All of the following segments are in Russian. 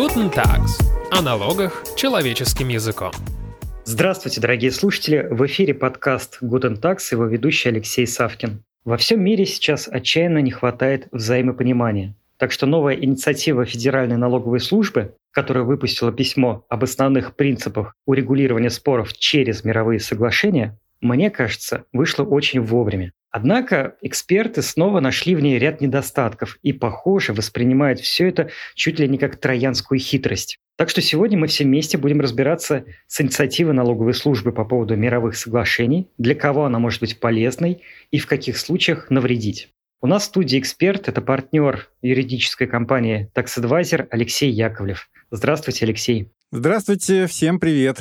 Guten Tags. О налогах человеческим языком. Здравствуйте, дорогие слушатели! В эфире подкаст Guten Tags, его ведущий Алексей Савкин. Во всем мире сейчас отчаянно не хватает взаимопонимания. Так что новая инициатива Федеральной налоговой службы, которая выпустила письмо об основных принципах урегулирования споров через мировые соглашения, мне кажется, вышла очень вовремя. Однако эксперты снова нашли в ней ряд недостатков и, похоже, воспринимают все это чуть ли не как троянскую хитрость. Так что сегодня мы все вместе будем разбираться с инициативой налоговой службы по поводу мировых соглашений, для кого она может быть полезной и в каких случаях навредить. У нас в студии эксперт – это партнер юридической компании Tax Advisor Алексей Яковлев. Здравствуйте, Алексей. Здравствуйте, всем привет.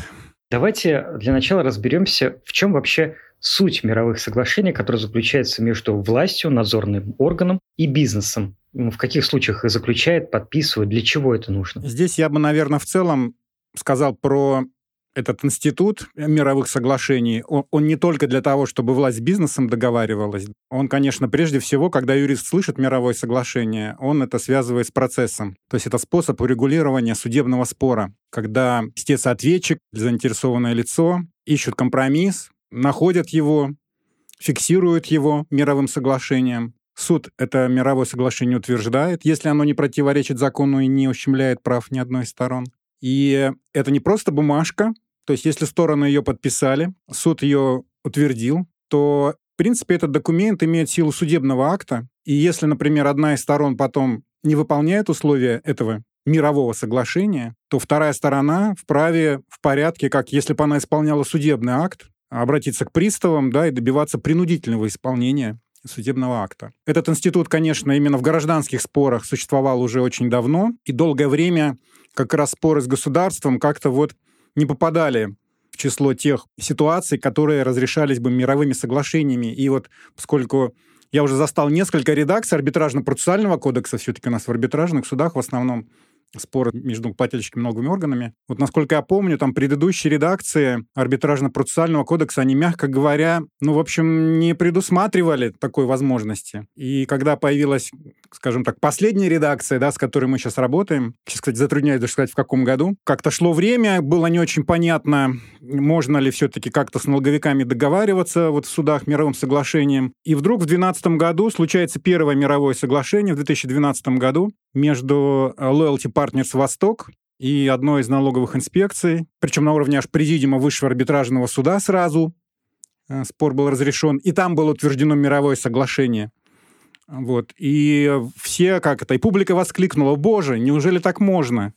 Давайте для начала разберемся, в чем вообще суть мировых соглашений, которые заключаются между властью, надзорным органом и бизнесом. В каких случаях их заключает, подписывает, для чего это нужно? Здесь я бы, наверное, в целом сказал про этот институт мировых соглашений, он, он не только для того, чтобы власть с бизнесом договаривалась, он, конечно, прежде всего, когда юрист слышит мировое соглашение, он это связывает с процессом. То есть это способ урегулирования судебного спора, когда истец-ответчик, заинтересованное лицо, ищут компромисс, находят его, фиксируют его мировым соглашением. Суд это мировое соглашение утверждает, если оно не противоречит закону и не ущемляет прав ни одной из сторон. И это не просто бумажка, то есть если стороны ее подписали, суд ее утвердил, то, в принципе, этот документ имеет силу судебного акта. И если, например, одна из сторон потом не выполняет условия этого мирового соглашения, то вторая сторона вправе в порядке, как если бы она исполняла судебный акт, обратиться к приставам да, и добиваться принудительного исполнения судебного акта. Этот институт, конечно, именно в гражданских спорах существовал уже очень давно, и долгое время как раз споры с государством как-то вот не попадали в число тех ситуаций, которые разрешались бы мировыми соглашениями. И вот поскольку я уже застал несколько редакций арбитражно-процессуального кодекса, все-таки у нас в арбитражных судах в основном спор между плательщиками налоговыми органами. Вот насколько я помню, там предыдущие редакции арбитражно-процессуального кодекса, они, мягко говоря, ну, в общем, не предусматривали такой возможности. И когда появилась, скажем так, последняя редакция, да, с которой мы сейчас работаем, сейчас, кстати, затрудняюсь даже сказать, в каком году, как-то шло время, было не очень понятно, можно ли все-таки как-то с налоговиками договариваться вот в судах мировым соглашением. И вдруг в 2012 году случается первое мировое соглашение в 2012 году между э, Loyalty Partners Восток и одной из налоговых инспекций, причем на уровне аж президиума высшего арбитражного суда сразу. Э, спор был разрешен, и там было утверждено мировое соглашение. Вот. И все, как это, и публика воскликнула, боже, неужели так можно?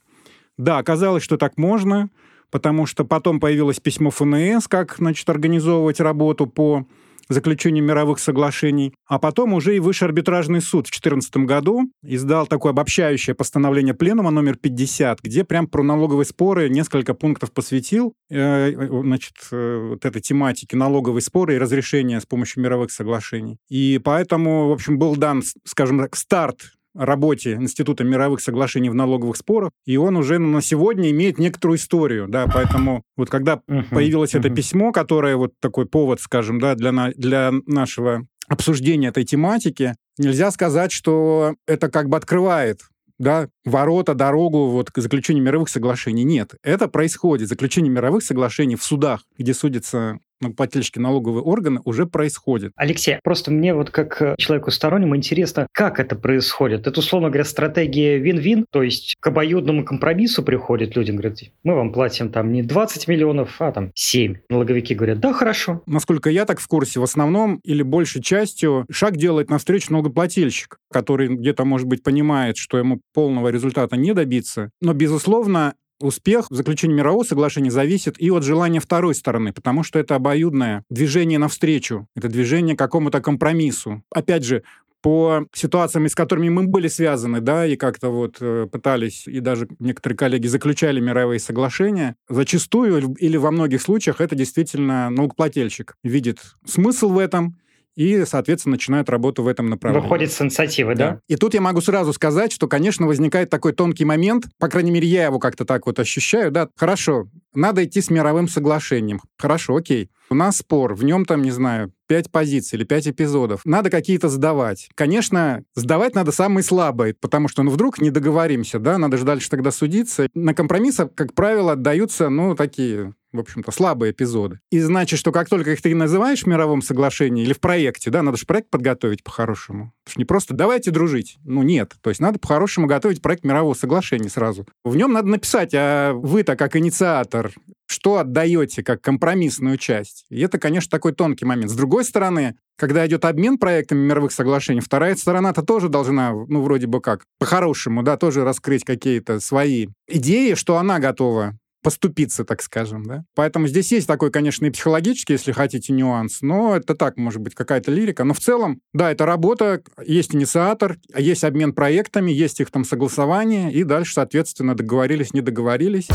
Да, оказалось, что так можно, потому что потом появилось письмо ФНС, как, значит, организовывать работу по заключению мировых соглашений. А потом уже и Высший арбитражный суд в 2014 году издал такое обобщающее постановление Пленума номер 50, где прям про налоговые споры несколько пунктов посвятил э, значит, э, вот этой тематике налоговые споры и разрешения с помощью мировых соглашений. И поэтому, в общем, был дан, скажем так, старт работе Института мировых соглашений в налоговых спорах, и он уже на сегодня имеет некоторую историю, да, поэтому вот когда uh-huh, появилось uh-huh. это письмо, которое вот такой повод, скажем, да, для, на, для нашего обсуждения этой тематики, нельзя сказать, что это как бы открывает да, ворота, дорогу вот, к заключению мировых соглашений. Нет, это происходит. Заключение мировых соглашений в судах, где судятся плательщики налоговые органы уже происходит. Алексей, просто мне вот как э, человеку стороннему интересно, как это происходит. Это, условно говоря, стратегия вин-вин, то есть к обоюдному компромиссу приходят люди, говорят, мы вам платим там не 20 миллионов, а там 7. Налоговики говорят, да, хорошо. Насколько я так в курсе, в основном или большей частью шаг делает навстречу налогоплательщик, который где-то, может быть, понимает, что ему полного результата не добиться. Но, безусловно, успех в заключении мирового соглашения зависит и от желания второй стороны, потому что это обоюдное движение навстречу, это движение к какому-то компромиссу. Опять же, по ситуациям, с которыми мы были связаны, да, и как-то вот э, пытались, и даже некоторые коллеги заключали мировые соглашения, зачастую или во многих случаях это действительно налогоплательщик видит смысл в этом, и, соответственно, начинают работу в этом направлении. Выходит с инициативы, да? да? И тут я могу сразу сказать, что, конечно, возникает такой тонкий момент, по крайней мере, я его как-то так вот ощущаю, да, хорошо, надо идти с мировым соглашением. Хорошо, окей. У нас спор, в нем там, не знаю, 5 позиций или 5 эпизодов. Надо какие-то сдавать. Конечно, сдавать надо самые слабые, потому что, ну, вдруг не договоримся, да, надо же дальше тогда судиться. На компромиссах, как правило, отдаются, ну, такие в общем-то, слабые эпизоды. И значит, что как только их ты называешь в мировом соглашении или в проекте, да, надо же проект подготовить по-хорошему. Потому что не просто «давайте дружить». Ну, нет. То есть надо по-хорошему готовить проект мирового соглашения сразу. В нем надо написать, а вы-то как инициатор, что отдаете как компромиссную часть. И это, конечно, такой тонкий момент. С другой стороны, когда идет обмен проектами мировых соглашений, вторая сторона-то тоже должна, ну, вроде бы как, по-хорошему, да, тоже раскрыть какие-то свои идеи, что она готова поступиться, так скажем, да. Поэтому здесь есть такой, конечно, и психологический, если хотите, нюанс, но это так, может быть, какая-то лирика. Но в целом, да, это работа, есть инициатор, есть обмен проектами, есть их там согласование, и дальше, соответственно, договорились, не договорились.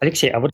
Алексей, а вот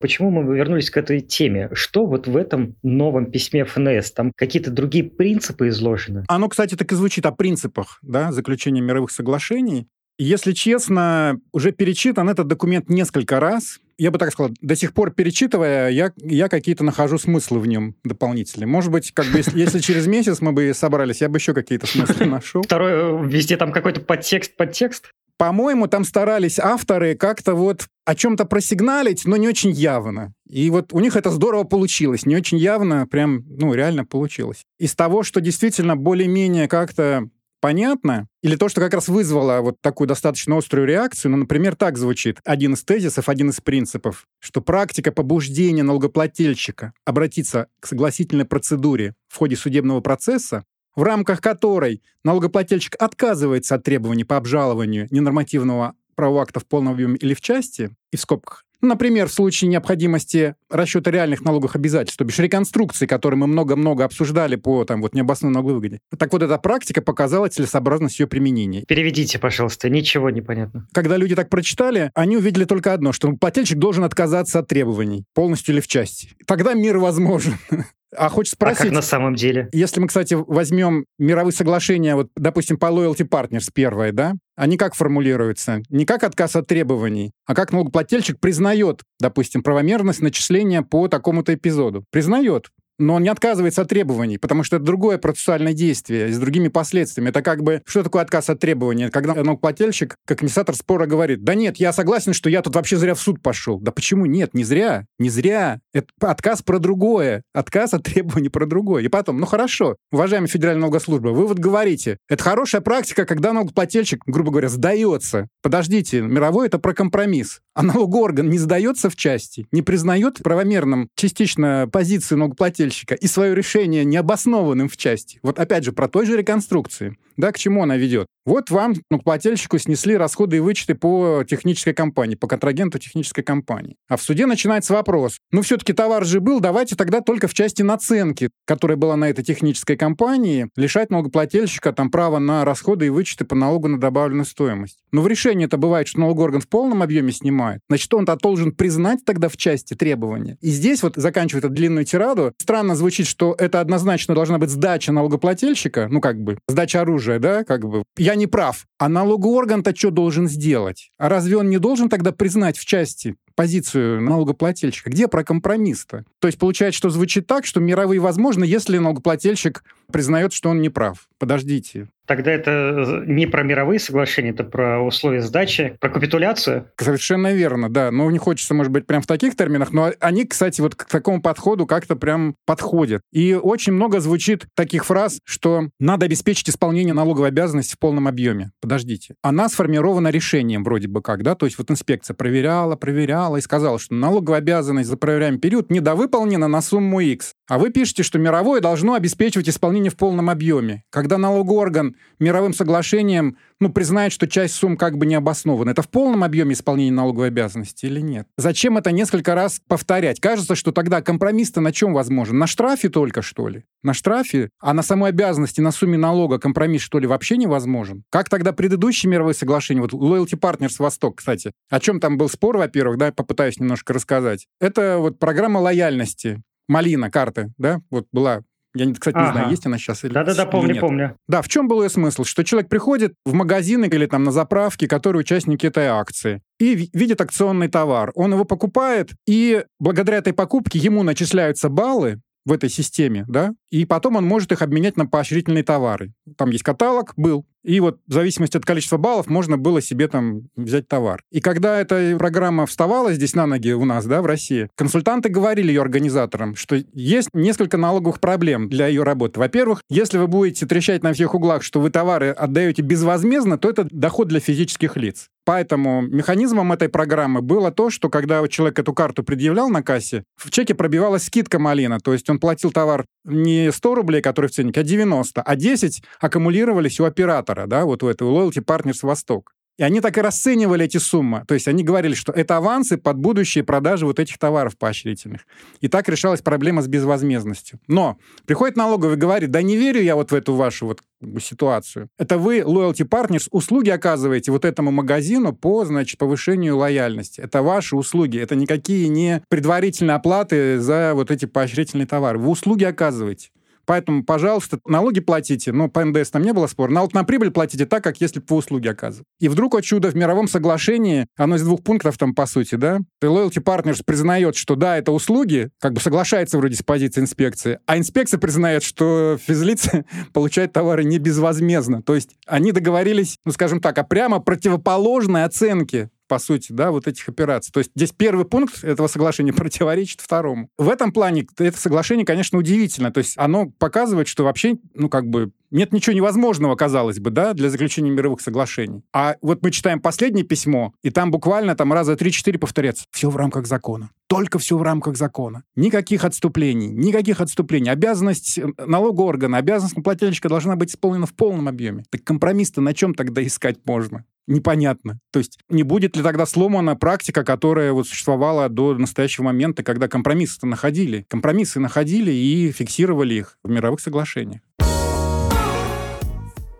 Почему мы вернулись к этой теме? Что вот в этом новом письме ФНС? Там какие-то другие принципы изложены? Оно, кстати, так и звучит о принципах да, заключения мировых соглашений. Если честно, уже перечитан этот документ несколько раз. Я бы так сказал, до сих пор перечитывая, я, я какие-то нахожу смыслы в нем дополнительные. Может быть, как бы, если, если через месяц мы бы собрались, я бы еще какие-то смыслы нашел. Второе, везде там какой-то подтекст, подтекст? По-моему, там старались авторы как-то вот о чем-то просигналить, но не очень явно. И вот у них это здорово получилось, не очень явно, прям, ну, реально получилось. Из того, что действительно более-менее как-то понятно, или то, что как раз вызвало вот такую достаточно острую реакцию, ну, например, так звучит. Один из тезисов, один из принципов, что практика побуждения налогоплательщика обратиться к согласительной процедуре в ходе судебного процесса, в рамках которой налогоплательщик отказывается от требований по обжалованию ненормативного правового акта в полном объеме или в части, и в скобках, Например, в случае необходимости расчета реальных налоговых обязательств, то бишь реконструкции, которые мы много-много обсуждали по там, вот, необоснованной налоговой выгоде. Так вот, эта практика показала целесообразность ее применения. Переведите, пожалуйста, ничего не понятно. Когда люди так прочитали, они увидели только одно, что плательщик должен отказаться от требований, полностью или в части. Тогда мир возможен. А хочешь спросить... А как на самом деле? Если мы, кстати, возьмем мировые соглашения, вот, допустим, по Loyalty Partners первое, да, они как формулируются? Не как отказ от требований, а как налогоплательщик признает, допустим, правомерность начисления по такому-то эпизоду. Признает но он не отказывается от требований, потому что это другое процессуальное действие с другими последствиями. Это как бы, что такое отказ от требований? Когда налогоплательщик, как инициатор спора, говорит, да нет, я согласен, что я тут вообще зря в суд пошел. Да почему нет? Не зря. Не зря. Это отказ про другое. Отказ от требований про другое. И потом, ну хорошо, уважаемый федеральная налогослужба, вы вот говорите, это хорошая практика, когда налогоплательщик, грубо говоря, сдается. Подождите, мировой это про компромисс. А налогоорган не сдается в части, не признает правомерным частично позицию налогоплательщика, налогоплательщика и свое решение необоснованным в части. Вот опять же, про той же реконструкции. Да, к чему она ведет? Вот вам, ну, плательщику снесли расходы и вычеты по технической компании, по контрагенту технической компании. А в суде начинается вопрос. Ну, все-таки товар же был, давайте тогда только в части наценки, которая была на этой технической компании, лишать налогоплательщика там права на расходы и вычеты по налогу на добавленную стоимость. Но в решении это бывает, что налогоорган в полном объеме снимает. Значит, он-то должен признать тогда в части требования. И здесь вот заканчивает эту длинную тираду. Странно звучит, что это однозначно должна быть сдача налогоплательщика, ну как бы, сдача оружия, да, как бы. Я не прав. А налогоорган-то что должен сделать? А разве он не должен тогда признать в части позицию налогоплательщика? Где про компромисс-то? То есть получается, что звучит так, что мировые возможны, если налогоплательщик признает, что он не прав. Подождите. Тогда это э, не про мировые соглашения, это про условия сдачи, про капитуляцию? Совершенно верно, да. Но не хочется, может быть, прям в таких терминах, но они, кстати, вот к такому подходу как-то прям подходят. И очень много звучит таких фраз, что надо обеспечить исполнение налоговой обязанности в полном объеме. Подождите. Она сформирована решением вроде бы как, да? То есть вот инспекция проверяла, проверяла и сказала, что налоговая обязанность за проверяемый период недовыполнена на сумму X. А вы пишете, что мировое должно обеспечивать исполнение в полном объеме. Когда налогоорган мировым соглашением ну, признает, что часть сумм как бы не обоснована. Это в полном объеме исполнения налоговой обязанности или нет? Зачем это несколько раз повторять? Кажется, что тогда компромисс-то на чем возможен? На штрафе только, что ли? На штрафе? А на самой обязанности, на сумме налога компромисс, что ли, вообще невозможен? Как тогда предыдущие мировые соглашения, вот Loyalty Partners Восток, кстати, о чем там был спор, во-первых, да, попытаюсь немножко рассказать. Это вот программа лояльности Малина, карты, да, вот была Я, кстати, не ага. знаю, есть она сейчас или Да-да-да, помню, нет. помню. Да, в чем был ее смысл? Что человек приходит в магазин или там на заправке, которые участники этой акции, и видит акционный товар. Он его покупает, и благодаря этой покупке ему начисляются баллы, в этой системе, да, и потом он может их обменять на поощрительные товары. Там есть каталог, был, и вот в зависимости от количества баллов можно было себе там взять товар. И когда эта программа вставала здесь на ноги у нас, да, в России, консультанты говорили ее организаторам, что есть несколько налоговых проблем для ее работы. Во-первых, если вы будете трещать на всех углах, что вы товары отдаете безвозмездно, то это доход для физических лиц. Поэтому механизмом этой программы было то, что когда человек эту карту предъявлял на кассе, в чеке пробивалась скидка малина, то есть он платил товар не 100 рублей, который в ценнике, а 90, а 10 аккумулировались у оператора, да, вот у этого Loyalty Partners Восток. И они так и расценивали эти суммы. То есть они говорили, что это авансы под будущие продажи вот этих товаров поощрительных. И так решалась проблема с безвозмездностью. Но приходит налоговый и говорит, да не верю я вот в эту вашу вот ситуацию. Это вы, Loyalty Partners, услуги оказываете вот этому магазину по, значит, повышению лояльности. Это ваши услуги. Это никакие не предварительные оплаты за вот эти поощрительные товары. Вы услуги оказываете. Поэтому, пожалуйста, налоги платите. Но по НДС там не было спора. Налог на прибыль платите так, как если бы вы услуги оказывали. И вдруг, о чудо, в мировом соглашении, оно из двух пунктов там, по сути, да, Loyalty Partners признает, что да, это услуги, как бы соглашается вроде с позиции инспекции, а инспекция признает, что физлицы получают товары не безвозмездно. То есть они договорились, ну, скажем так, о прямо противоположной оценке по сути, да, вот этих операций. То есть здесь первый пункт этого соглашения противоречит второму. В этом плане это соглашение, конечно, удивительно. То есть оно показывает, что вообще, ну, как бы, нет ничего невозможного, казалось бы, да, для заключения мировых соглашений. А вот мы читаем последнее письмо, и там буквально там раза три-четыре повторяется. Все в рамках закона. Только все в рамках закона. Никаких отступлений, никаких отступлений. Обязанность э, налогового органа, обязанность плательщика должна быть исполнена в полном объеме. Так компромисс-то на чем тогда искать можно? Непонятно. То есть не будет ли тогда сломана практика, которая вот существовала до настоящего момента, когда компромиссы находили? Компромиссы находили и фиксировали их в мировых соглашениях.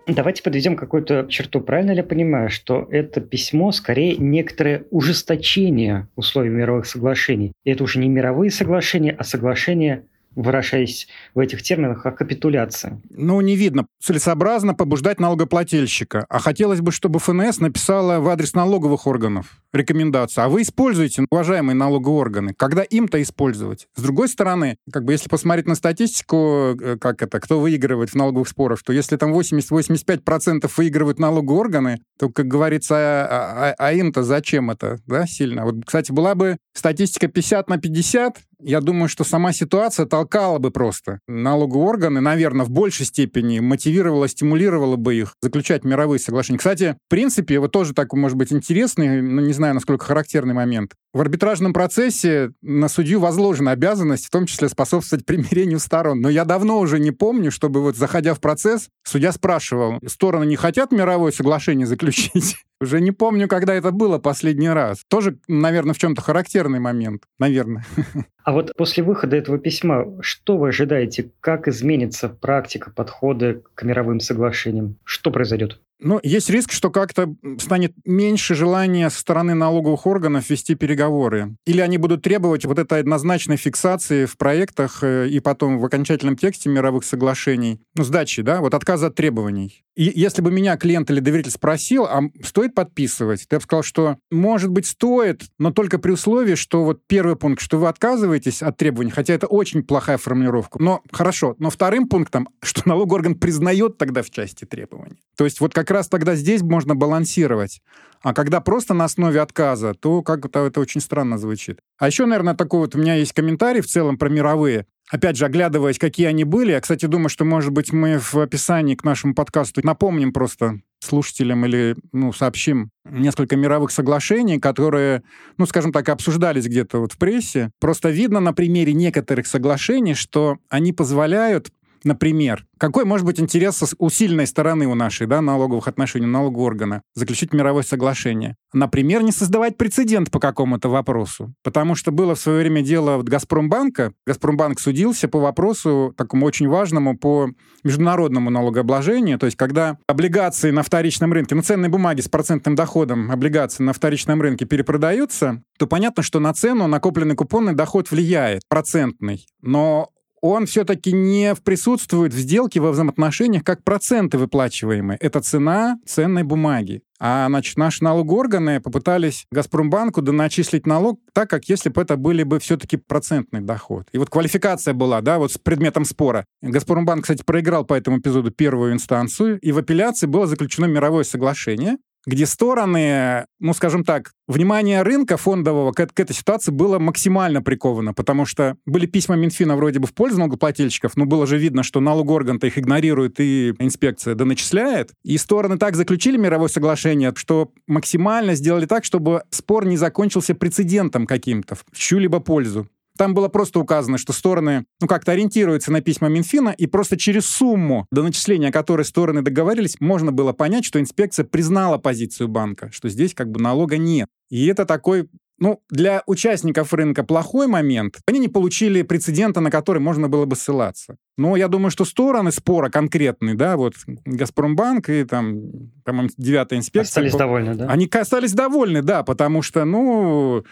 Давайте подведем какую-то черту. Правильно ли я понимаю, что это письмо скорее некоторое ужесточение условий мировых соглашений? И это уже не мировые соглашения, а соглашения выражаясь в этих терминах, как капитуляция. Ну, не видно. Целесообразно побуждать налогоплательщика. А хотелось бы, чтобы ФНС написала в адрес налоговых органов рекомендацию. А вы используете, уважаемые налоговые органы. Когда им-то использовать? С другой стороны, как бы если посмотреть на статистику, э, как это, кто выигрывает в налоговых спорах, то если там 80-85% выигрывают налоговые органы, то, как говорится, а, а, а им-то зачем это, да, сильно? Вот, кстати, была бы статистика 50 на 50, я думаю, что сама ситуация толкала бы просто налоговые органы, наверное, в большей степени мотивировала, стимулировала бы их заключать мировые соглашения. Кстати, в принципе, вот тоже такой, может быть, интересный, но не знаю, насколько характерный момент. В арбитражном процессе на судью возложена обязанность, в том числе способствовать примирению сторон. Но я давно уже не помню, чтобы вот заходя в процесс, судья спрашивал, стороны не хотят мировое соглашение заключить? Уже не помню, когда это было последний раз. Тоже, наверное, в чем-то характерный момент. Наверное. А вот после выхода этого письма, что вы ожидаете? Как изменится практика подхода к мировым соглашениям? Что произойдет? Ну, есть риск, что как-то станет меньше желания со стороны налоговых органов вести переговоры. Или они будут требовать вот этой однозначной фиксации в проектах э, и потом в окончательном тексте мировых соглашений, ну, сдачи, да, вот отказа от требований. И если бы меня клиент или доверитель спросил, а стоит подписывать, то я бы сказал, что, может быть, стоит, но только при условии, что вот первый пункт, что вы отказываетесь от требований, хотя это очень плохая формулировка. Но хорошо, но вторым пунктом, что налоговый орган признает тогда в части требований. То есть вот как раз тогда здесь можно балансировать. А когда просто на основе отказа, то как-то это очень странно звучит. А еще, наверное, такой вот у меня есть комментарий в целом про мировые. Опять же, оглядываясь, какие они были, я, кстати, думаю, что, может быть, мы в описании к нашему подкасту напомним просто слушателям или ну, сообщим несколько мировых соглашений, которые, ну, скажем так, обсуждались где-то вот в прессе. Просто видно на примере некоторых соглашений, что они позволяют Например, какой может быть интерес у сильной стороны у нашей да, налоговых отношений, налогового органа заключить мировое соглашение? Например, не создавать прецедент по какому-то вопросу. Потому что было в свое время дело Газпромбанка. Газпромбанк судился по вопросу такому очень важному по международному налогообложению. То есть когда облигации на вторичном рынке, ну ценные бумаги с процентным доходом облигации на вторичном рынке перепродаются, то понятно, что на цену накопленный купонный доход влияет, процентный. Но он все-таки не присутствует в сделке во взаимоотношениях как проценты выплачиваемые. Это цена ценной бумаги. А значит, наши налогоорганы попытались Газпромбанку доначислить налог так, как если бы это были бы все-таки процентный доход. И вот квалификация была, да, вот с предметом спора. Газпромбанк, кстати, проиграл по этому эпизоду первую инстанцию, и в апелляции было заключено мировое соглашение, где стороны, ну, скажем так, внимание рынка фондового к, к этой ситуации было максимально приковано, потому что были письма Минфина вроде бы в пользу налогоплательщиков, но было же видно, что налогоорган-то их игнорирует и инспекция доначисляет. И стороны так заключили мировое соглашение, что максимально сделали так, чтобы спор не закончился прецедентом каким-то в чью-либо пользу. Там было просто указано, что стороны, ну, как-то ориентируются на письма Минфина, и просто через сумму, до начисления которой стороны договорились, можно было понять, что инспекция признала позицию банка, что здесь как бы налога нет. И это такой ну, для участников рынка плохой момент. Они не получили прецедента, на который можно было бы ссылаться. Но я думаю, что стороны спора конкретные, да, вот Газпромбанк и там, по-моему, девятая инспекция... Остались довольны, да? Они остались довольны, да, потому что, ну,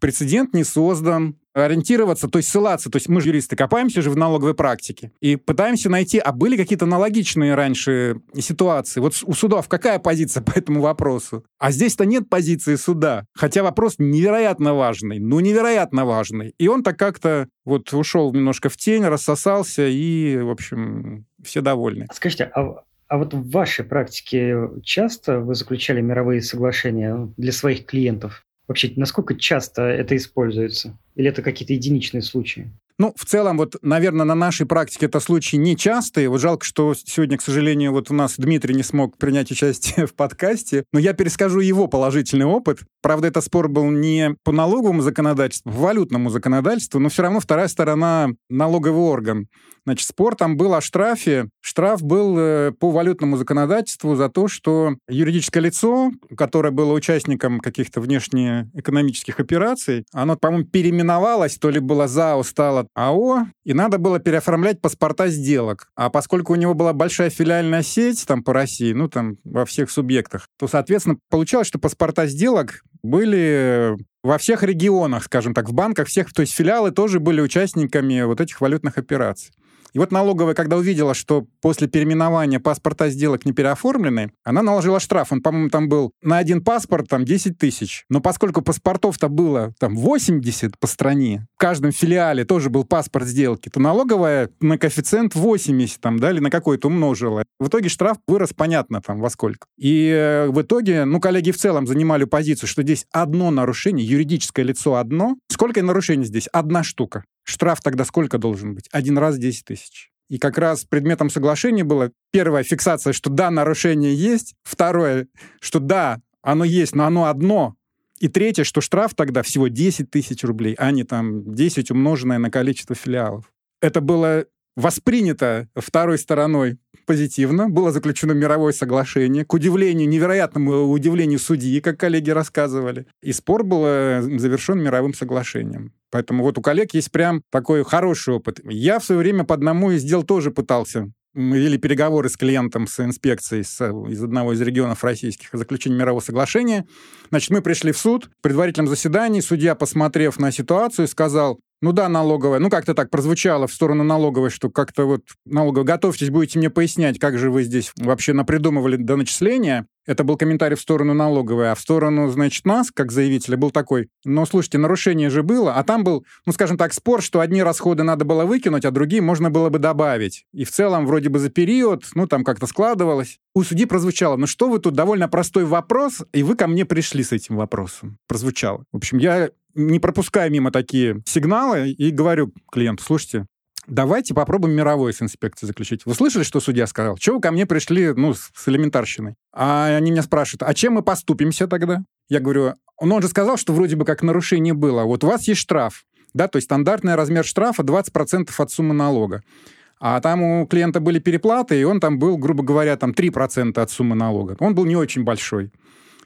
прецедент не создан, ориентироваться, то есть ссылаться. То есть мы же юристы копаемся же в налоговой практике и пытаемся найти, а были какие-то аналогичные раньше ситуации. Вот у судов какая позиция по этому вопросу? А здесь-то нет позиции суда. Хотя вопрос невероятно важный, ну невероятно важный. И он так как-то вот ушел немножко в тень, рассосался, и, в общем, все довольны. Скажите, а а вот в вашей практике часто вы заключали мировые соглашения для своих клиентов? Вообще, насколько часто это используется? Или это какие-то единичные случаи? Ну, в целом, вот, наверное, на нашей практике это случаи нечастые. Вот жалко, что сегодня, к сожалению, вот у нас Дмитрий не смог принять участие в подкасте. Но я перескажу его положительный опыт. Правда, это спор был не по налоговому законодательству, по валютному законодательству, но все равно вторая сторона — налоговый орган. Значит, спор там был о штрафе. Штраф был э, по валютному законодательству за то, что юридическое лицо, которое было участником каких-то внешнеэкономических операций, оно, по-моему, переименовалось, то ли было ЗАО, стало АО, и надо было переоформлять паспорта сделок. А поскольку у него была большая филиальная сеть там по России, ну там во всех субъектах, то, соответственно, получалось, что паспорта сделок были во всех регионах, скажем так, в банках всех, то есть филиалы тоже были участниками вот этих валютных операций. И вот налоговая, когда увидела, что после переименования паспорта сделок не переоформлены, она наложила штраф. Он, по-моему, там был на один паспорт там 10 тысяч. Но поскольку паспортов-то было там 80 по стране, каждом филиале тоже был паспорт сделки, то налоговая на коэффициент 80 там, да, или на какой-то умножила. В итоге штраф вырос понятно там во сколько. И э, в итоге, ну, коллеги в целом занимали позицию, что здесь одно нарушение, юридическое лицо одно. Сколько нарушений здесь? Одна штука. Штраф тогда сколько должен быть? Один раз 10 тысяч. И как раз предметом соглашения было первая фиксация, что да, нарушение есть. Второе, что да, оно есть, но оно одно. И третье, что штраф тогда всего 10 тысяч рублей, а не там 10 умноженное на количество филиалов. Это было воспринято второй стороной позитивно. Было заключено мировое соглашение. К удивлению, невероятному удивлению судьи, как коллеги рассказывали. И спор был э, завершен мировым соглашением. Поэтому вот у коллег есть прям такой хороший опыт. Я в свое время по одному из дел тоже пытался мы вели переговоры с клиентом, с инспекцией с, из одного из регионов российских о заключении мирового соглашения. Значит, мы пришли в суд, в предварительном заседании судья, посмотрев на ситуацию, сказал, ну да, налоговая. Ну как-то так прозвучало в сторону налоговой, что как-то вот налоговая, готовьтесь, будете мне пояснять, как же вы здесь вообще напридумывали до начисления. Это был комментарий в сторону налоговой, а в сторону, значит, нас, как заявителя, был такой, ну, слушайте, нарушение же было, а там был, ну, скажем так, спор, что одни расходы надо было выкинуть, а другие можно было бы добавить. И в целом, вроде бы за период, ну, там как-то складывалось. У судьи прозвучало, ну, что вы тут, довольно простой вопрос, и вы ко мне пришли с этим вопросом. Прозвучало. В общем, я не пропускаю мимо такие сигналы и говорю клиенту, слушайте, давайте попробуем мировой с инспекцией заключить. Вы слышали, что судья сказал? Чего вы ко мне пришли, ну, с элементарщиной? А они меня спрашивают, а чем мы поступимся тогда? Я говорю, ну, он же сказал, что вроде бы как нарушение было. Вот у вас есть штраф, да, то есть стандартный размер штрафа 20% от суммы налога. А там у клиента были переплаты, и он там был, грубо говоря, там 3% от суммы налога. Он был не очень большой.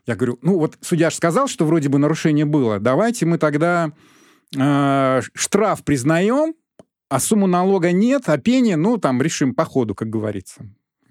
Я говорю, ну вот судья же сказал, что вроде бы нарушение было. Давайте мы тогда э, штраф признаем, а сумму налога нет, а пение, ну, там, решим по ходу, как говорится.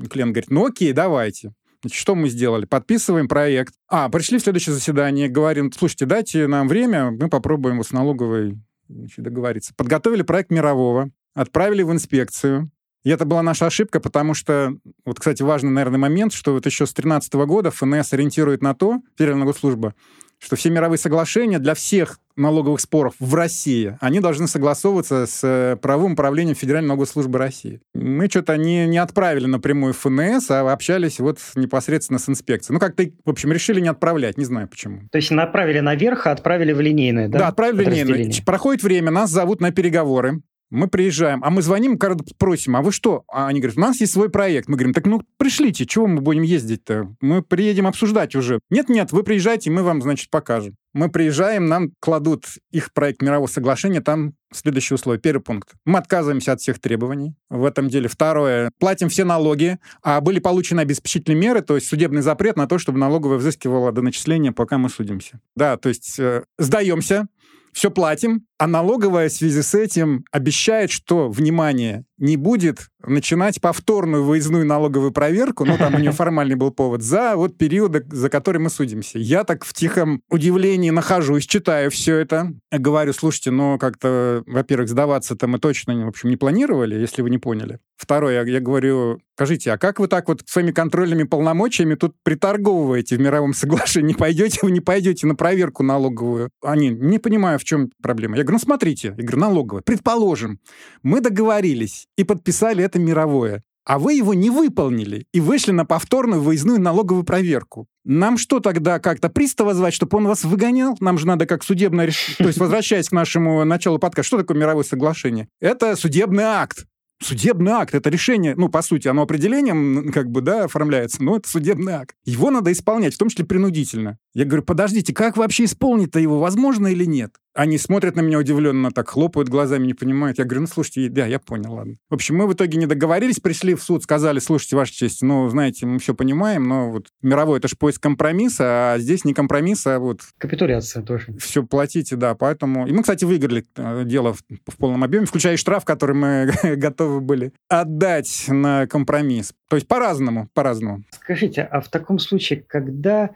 Клиент говорит, ну окей, давайте. Значит, что мы сделали? Подписываем проект. А, пришли в следующее заседание, говорим, слушайте, дайте нам время, мы попробуем с налоговой значит, договориться. Подготовили проект мирового. отправили в инспекцию. И это была наша ошибка, потому что, вот, кстати, важный, наверное, момент, что вот еще с 2013 года ФНС ориентирует на то, Федеральная госслужба, что все мировые соглашения для всех налоговых споров в России, они должны согласовываться с э, правовым управлением Федеральной налоговой службы России. Мы что-то не, не отправили напрямую в ФНС, а общались вот непосредственно с инспекцией. Ну, как-то, в общем, решили не отправлять, не знаю почему. То есть направили наверх, а отправили в линейное, да? Да, отправили в линейное. Проходит время, нас зовут на переговоры. Мы приезжаем, а мы звоним, просим, а вы что? А они говорят, у нас есть свой проект. Мы говорим, так ну пришлите, чего мы будем ездить-то? Мы приедем обсуждать уже. Нет-нет, вы приезжайте, мы вам, значит, покажем. Мы приезжаем, нам кладут их проект мирового соглашения, там следующее условие. Первый пункт. Мы отказываемся от всех требований в этом деле. Второе. Платим все налоги, а были получены обеспечительные меры, то есть судебный запрет на то, чтобы налоговая взыскивала до начисления, пока мы судимся. Да, то есть э, сдаемся, все платим, а налоговая в связи с этим обещает, что, внимание, не будет начинать повторную выездную налоговую проверку, ну, там у нее формальный был повод, за вот периоды, за которые мы судимся. Я так в тихом удивлении нахожусь, читаю все это, говорю, слушайте, ну, как-то, во-первых, сдаваться-то мы точно, в общем, не планировали, если вы не поняли. Второе, я, я говорю, скажите, а как вы так вот своими контрольными полномочиями тут приторговываете в мировом соглашении? Пойдете вы, не пойдете на проверку налоговую? Они, не понимаю, в чем проблема. Я говорю, ну, смотрите, я говорю, налоговая, предположим, мы договорились и подписали это мировое, а вы его не выполнили и вышли на повторную выездную налоговую проверку. Нам что тогда как-то пристава звать, чтобы он вас выгонял? Нам же надо как судебное решение. То есть, возвращаясь к нашему началу подкаста, что такое мировое соглашение? Это судебный акт. Судебный акт — это решение, ну, по сути, оно определением как бы, да, оформляется, но это судебный акт. Его надо исполнять, в том числе принудительно. Я говорю, подождите, как вообще исполнить-то его, возможно или нет? Они смотрят на меня удивленно, так хлопают глазами, не понимают. Я говорю, ну, слушайте, да, я понял, ладно. В общем, мы в итоге не договорились, пришли в суд, сказали, слушайте, Ваша честь, ну, знаете, мы все понимаем, но вот мировой это же поиск компромисса, а здесь не компромисс, а вот... Капитуляция тоже. Все платите, да, поэтому... И мы, кстати, выиграли э, дело в, в полном объеме, включая штраф, который мы готовы были отдать на компромисс. То есть по-разному, по-разному. Скажите, а в таком случае, когда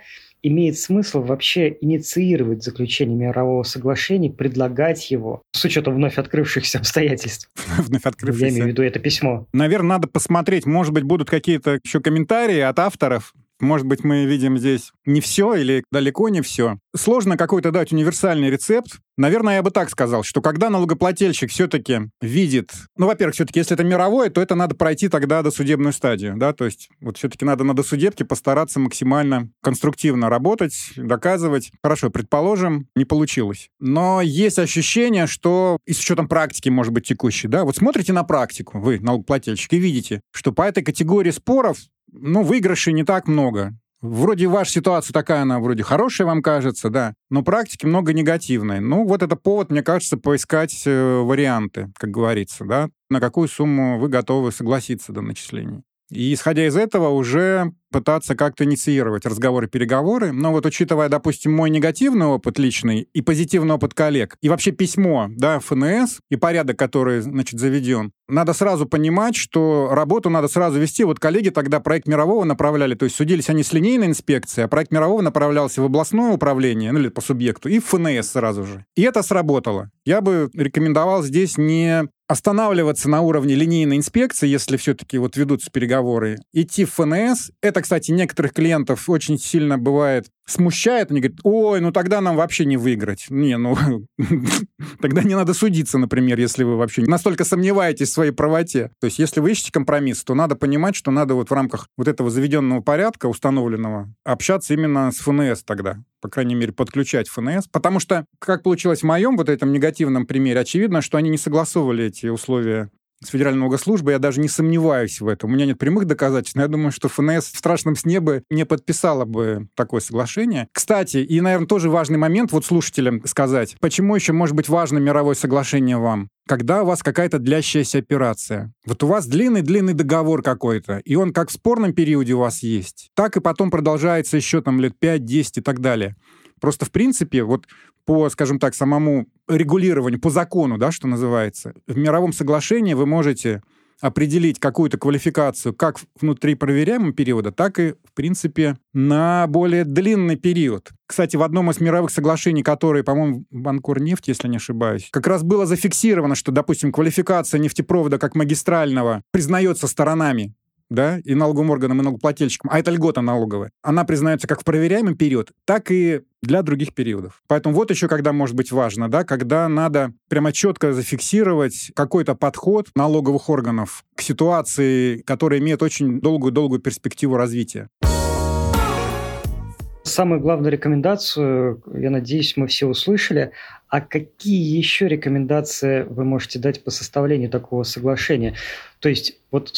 имеет смысл вообще инициировать заключение мирового соглашения, предлагать его, с учетом вновь открывшихся обстоятельств. Вновь открывшихся. Я имею в виду это письмо. Наверное, надо посмотреть, может быть, будут какие-то еще комментарии от авторов, может быть, мы видим здесь не все или далеко не все. Сложно какой-то дать универсальный рецепт. Наверное, я бы так сказал, что когда налогоплательщик все-таки видит... Ну, во-первых, все-таки, если это мировое, то это надо пройти тогда до судебную стадию, да, то есть вот все-таки надо на досудебке постараться максимально конструктивно работать, доказывать. Хорошо, предположим, не получилось. Но есть ощущение, что и с учетом практики, может быть, текущей, да, вот смотрите на практику, вы, налогоплательщик, и видите, что по этой категории споров ну, выигрышей не так много. Вроде ваша ситуация такая, она вроде хорошая вам кажется, да, но практики много негативной. Ну, вот это повод, мне кажется, поискать э, варианты, как говорится, да, на какую сумму вы готовы согласиться до начисления. И исходя из этого уже пытаться как-то инициировать разговоры-переговоры. Но вот учитывая, допустим, мой негативный опыт личный и позитивный опыт коллег, и вообще письмо, да, ФНС, и порядок, который, значит, заведен, надо сразу понимать, что работу надо сразу вести. Вот коллеги тогда проект мирового направляли, то есть судились они с линейной инспекцией, а проект мирового направлялся в областное управление, ну или по субъекту, и в ФНС сразу же. И это сработало. Я бы рекомендовал здесь не останавливаться на уровне линейной инспекции, если все-таки вот ведутся переговоры, идти в ФНС. Это, кстати, некоторых клиентов очень сильно бывает смущает, они говорят, ой, ну тогда нам вообще не выиграть. Не, ну тогда не надо судиться, например, если вы вообще настолько сомневаетесь в своей правоте. То есть если вы ищете компромисс, то надо понимать, что надо вот в рамках вот этого заведенного порядка установленного общаться именно с ФНС тогда по крайней мере, подключать ФНС. Потому что, как получилось в моем вот этом негативном примере, очевидно, что они не согласовывали эти условия с Федеральной налогослужбой, я даже не сомневаюсь в этом. У меня нет прямых доказательств, но я думаю, что ФНС в страшном сне бы не подписала бы такое соглашение. Кстати, и, наверное, тоже важный момент вот слушателям сказать, почему еще может быть важно мировое соглашение вам? когда у вас какая-то длящаяся операция. Вот у вас длинный-длинный договор какой-то, и он как в спорном периоде у вас есть, так и потом продолжается еще там лет 5-10 и так далее. Просто, в принципе, вот по, скажем так, самому регулированию, по закону, да, что называется, в мировом соглашении вы можете определить какую-то квалификацию как внутри проверяемого периода, так и, в принципе, на более длинный период. Кстати, в одном из мировых соглашений, которые, по-моему, Банкор нефть, если не ошибаюсь, как раз было зафиксировано, что, допустим, квалификация нефтепровода как магистрального признается сторонами да, и налоговым органам, и налогоплательщикам, а это льгота налоговая, она признается как в проверяемый период, так и для других периодов. Поэтому вот еще когда может быть важно, да, когда надо прямо четко зафиксировать какой-то подход налоговых органов к ситуации, которая имеет очень долгую-долгую перспективу развития. Самую главную рекомендацию, я надеюсь, мы все услышали. А какие еще рекомендации вы можете дать по составлению такого соглашения? То есть, вот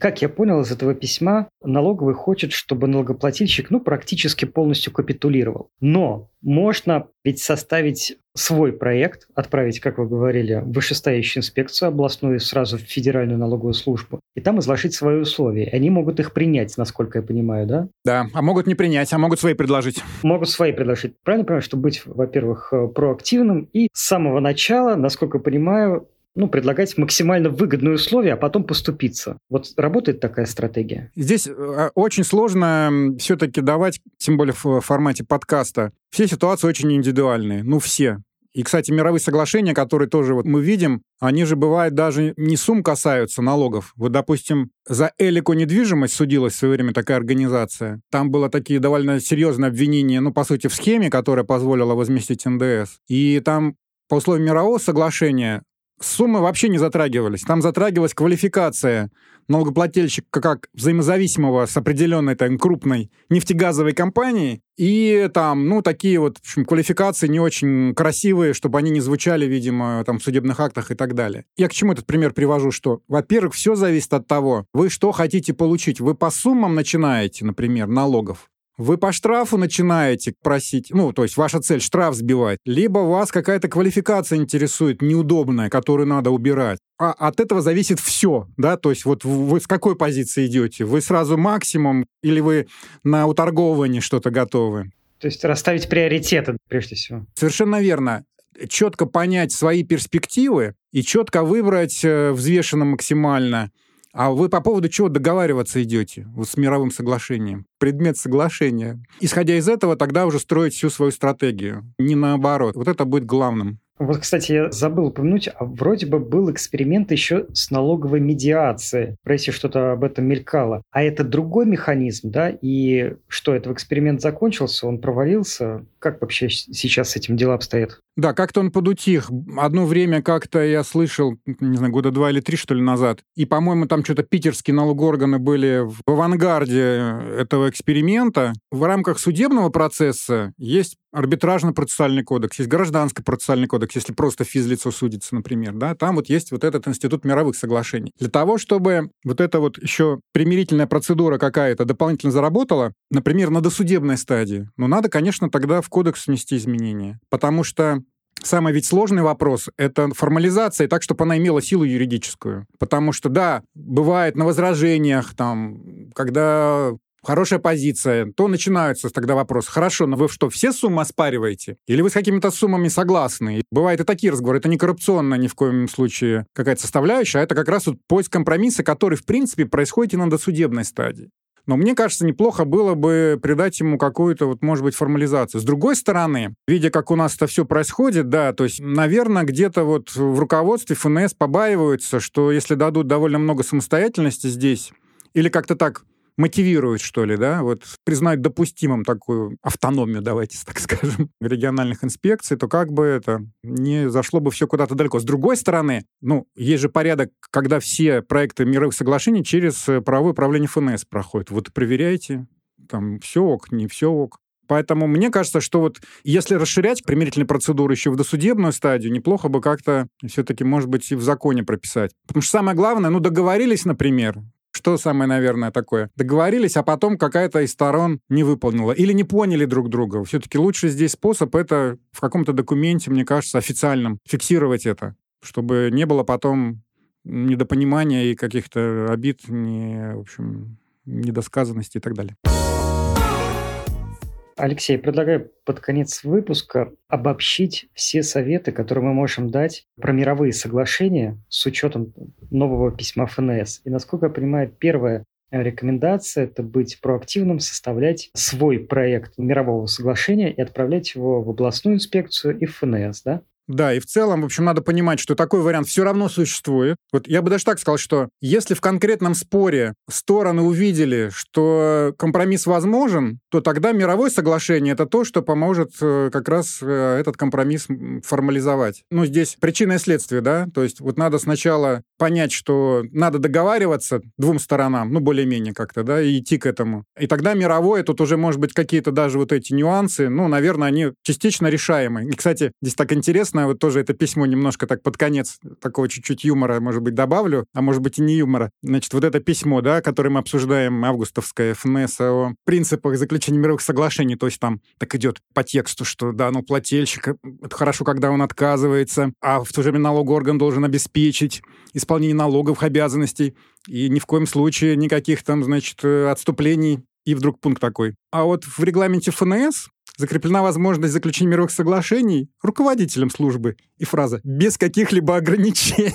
как я понял из этого письма, налоговый хочет, чтобы налогоплательщик ну, практически полностью капитулировал. Но можно ведь составить свой проект, отправить, как вы говорили, в вышестоящую инспекцию областную, сразу в федеральную налоговую службу, и там изложить свои условия. Они могут их принять, насколько я понимаю, да? Да, а могут не принять, а могут свои предложить. Могут свои предложить. Правильно понимаю, чтобы быть, во-первых, э, проактивным и с самого начала, насколько я понимаю, ну, предлагать максимально выгодные условия, а потом поступиться. Вот работает такая стратегия? Здесь э, очень сложно все-таки давать, тем более в формате подкаста. Все ситуации очень индивидуальные. Ну, все. И, кстати, мировые соглашения, которые тоже вот мы видим, они же бывают даже не сумм касаются налогов. Вот, допустим, за Элико недвижимость судилась в свое время такая организация. Там было такие довольно серьезные обвинения, ну, по сути, в схеме, которая позволила возместить НДС. И там по условиям мирового соглашения суммы вообще не затрагивались. Там затрагивалась квалификация налогоплательщика как взаимозависимого с определенной там, крупной нефтегазовой компанией. И там, ну, такие вот в общем, квалификации не очень красивые, чтобы они не звучали, видимо, там в судебных актах и так далее. Я к чему этот пример привожу, что, во-первых, все зависит от того, вы что хотите получить. Вы по суммам начинаете, например, налогов, вы по штрафу начинаете просить, ну, то есть ваша цель штраф сбивать, либо вас какая-то квалификация интересует неудобная, которую надо убирать. А от этого зависит все, да, то есть вот вы с какой позиции идете? Вы сразу максимум или вы на уторговывание что-то готовы? То есть расставить приоритеты прежде всего. Совершенно верно четко понять свои перспективы и четко выбрать э, взвешенно максимально а вы по поводу чего договариваться идете вот с мировым соглашением? Предмет соглашения. Исходя из этого, тогда уже строить всю свою стратегию. Не наоборот. Вот это будет главным. Вот, кстати, я забыл упомянуть, а вроде бы был эксперимент еще с налоговой медиацией. В прессе что-то об этом мелькало. А это другой механизм, да? И что, этот эксперимент закончился, он провалился? Как вообще сейчас с этим дела обстоят? Да, как-то он подутих. Одно время как-то я слышал, не знаю, года два или три, что ли, назад. И, по-моему, там что-то питерские налогоорганы были в авангарде этого эксперимента. В рамках судебного процесса есть арбитражно-процессуальный кодекс, есть гражданский процессуальный кодекс, если просто физлицо судится, например, да, там вот есть вот этот институт мировых соглашений. Для того, чтобы вот эта вот еще примирительная процедура какая-то дополнительно заработала, например, на досудебной стадии, ну, надо, конечно, тогда в кодекс внести изменения, потому что Самый ведь сложный вопрос — это формализация так, чтобы она имела силу юридическую. Потому что, да, бывает на возражениях, там, когда хорошая позиция, то начинаются тогда вопросы. Хорошо, но вы что, все суммы оспариваете? Или вы с какими-то суммами согласны? Бывают и такие разговоры. Это не коррупционная ни в коем случае какая-то составляющая, а это как раз вот поиск компромисса, который, в принципе, происходит и на досудебной стадии. Но мне кажется, неплохо было бы придать ему какую-то, вот, может быть, формализацию. С другой стороны, видя, как у нас это все происходит, да, то есть, наверное, где-то вот в руководстве ФНС побаиваются, что если дадут довольно много самостоятельности здесь, или как-то так мотивирует, что ли, да, вот признать допустимым такую автономию, давайте так скажем, региональных инспекций, то как бы это не зашло бы все куда-то далеко. С другой стороны, ну, есть же порядок, когда все проекты мировых соглашений через э, правовое управление ФНС проходят. Вот проверяйте, там все ок, не все ок. Поэтому мне кажется, что вот если расширять примирительные процедуры еще в досудебную стадию, неплохо бы как-то все-таки, может быть, и в законе прописать. Потому что самое главное, ну, договорились, например, что самое, наверное, такое? Договорились, а потом какая-то из сторон не выполнила. Или не поняли друг друга. Все-таки лучший здесь способ — это в каком-то документе, мне кажется, официальном, фиксировать это, чтобы не было потом недопонимания и каких-то обид, не, в общем, недосказанности и так далее. Алексей, предлагаю под конец выпуска обобщить все советы, которые мы можем дать про мировые соглашения с учетом нового письма ФНС. И, насколько я понимаю, первое рекомендация – это быть проактивным, составлять свой проект мирового соглашения и отправлять его в областную инспекцию и в ФНС, да? Да, и в целом, в общем, надо понимать, что такой вариант все равно существует. Вот я бы даже так сказал, что если в конкретном споре стороны увидели, что компромисс возможен, то тогда мировое соглашение — это то, что поможет э, как раз э, этот компромисс формализовать. Ну, здесь причина и следствие, да, то есть вот надо сначала понять, что надо договариваться двум сторонам, ну, более-менее как-то, да, и идти к этому. И тогда мировое, тут уже, может быть, какие-то даже вот эти нюансы, ну, наверное, они частично решаемы. И, кстати, здесь так интересно, интересно, вот тоже это письмо немножко так под конец, такого чуть-чуть юмора, может быть, добавлю, а может быть и не юмора. Значит, вот это письмо, да, которое мы обсуждаем, августовское ФНС, о принципах заключения мировых соглашений, то есть там так идет по тексту, что, да, ну, плательщик, э, это хорошо, когда он отказывается, а в то же время налоговый орган должен обеспечить исполнение налоговых обязанностей, и ни в коем случае никаких там, значит, э, отступлений и вдруг пункт такой. А вот в регламенте ФНС закреплена возможность заключения мировых соглашений руководителем службы. И фраза «без каких-либо ограничений».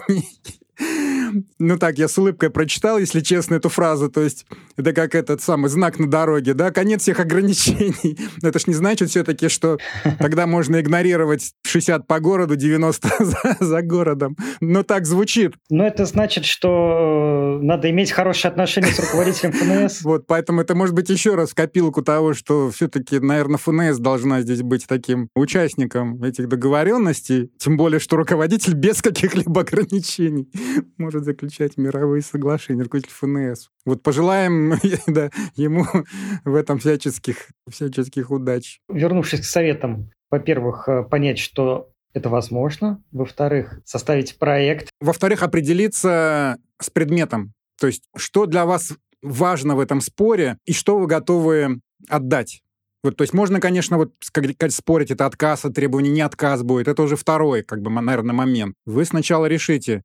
Ну так, я с улыбкой прочитал, если честно, эту фразу. То есть это как этот самый знак на дороге, да, конец всех ограничений. Но это ж не значит все-таки, что тогда можно игнорировать 60 по городу, 90 за, за городом. Но так звучит. Но это значит, что э, надо иметь хорошие отношения с руководителем ФНС. Вот, поэтому это может быть еще раз копилку того, что все-таки, наверное, ФНС должна здесь быть таким участником этих договоренностей, тем более, что руководитель без каких-либо ограничений может заключать мировые соглашения, руководитель ФНС. Вот пожелаем да, ему в этом всяческих, всяческих удач. Вернувшись к советам, во-первых, э, понять, что это возможно. Во-вторых, составить проект. Во-вторых, определиться с предметом. То есть, что для вас важно в этом споре и что вы готовы отдать. Вот, то есть можно, конечно, вот спорить, это отказ от требований, не отказ будет. Это уже второй, как бы, наверное, момент. Вы сначала решите,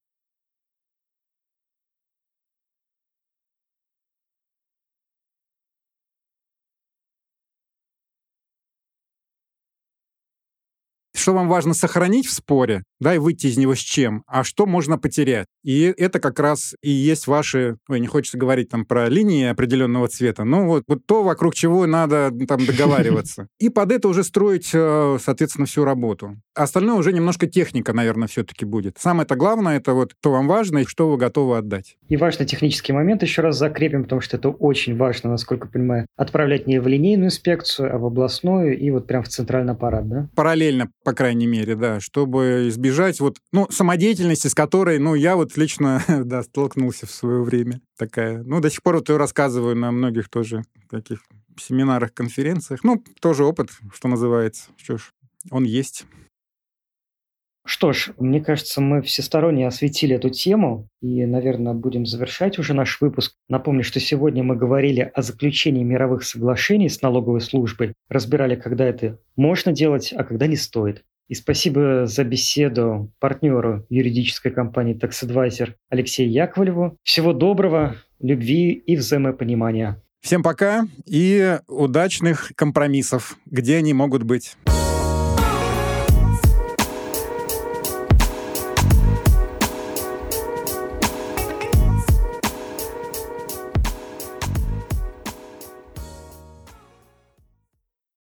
что вам важно сохранить в споре, да, и выйти из него с чем, а что можно потерять. И это как раз и есть ваши, ой, не хочется говорить там про линии определенного цвета, но вот, вот то, вокруг чего надо там договариваться. И под это уже строить, э, соответственно, всю работу. Остальное уже немножко техника, наверное, все-таки будет. Самое-то главное, это вот то вам важно и что вы готовы отдать. И важный технический момент еще раз закрепим, потому что это очень важно, насколько понимаю, отправлять не в линейную инспекцию, а в областную и вот прям в центральный аппарат, да? Параллельно, по крайней мере, да, чтобы избежать вот, ну, самодеятельности, с которой, ну, я вот лично, да, столкнулся в свое время такая. Ну, до сих пор вот я рассказываю на многих тоже таких семинарах, конференциях. Ну, тоже опыт, что называется. Что ж, он есть. Что ж, мне кажется, мы всесторонне осветили эту тему и, наверное, будем завершать уже наш выпуск. Напомню, что сегодня мы говорили о заключении мировых соглашений с налоговой службой, разбирали, когда это можно делать, а когда не стоит. И спасибо за беседу партнеру юридической компании Tax Advisor Алексею Яковлеву. Всего доброго, любви и взаимопонимания. Всем пока и удачных компромиссов, где они могут быть.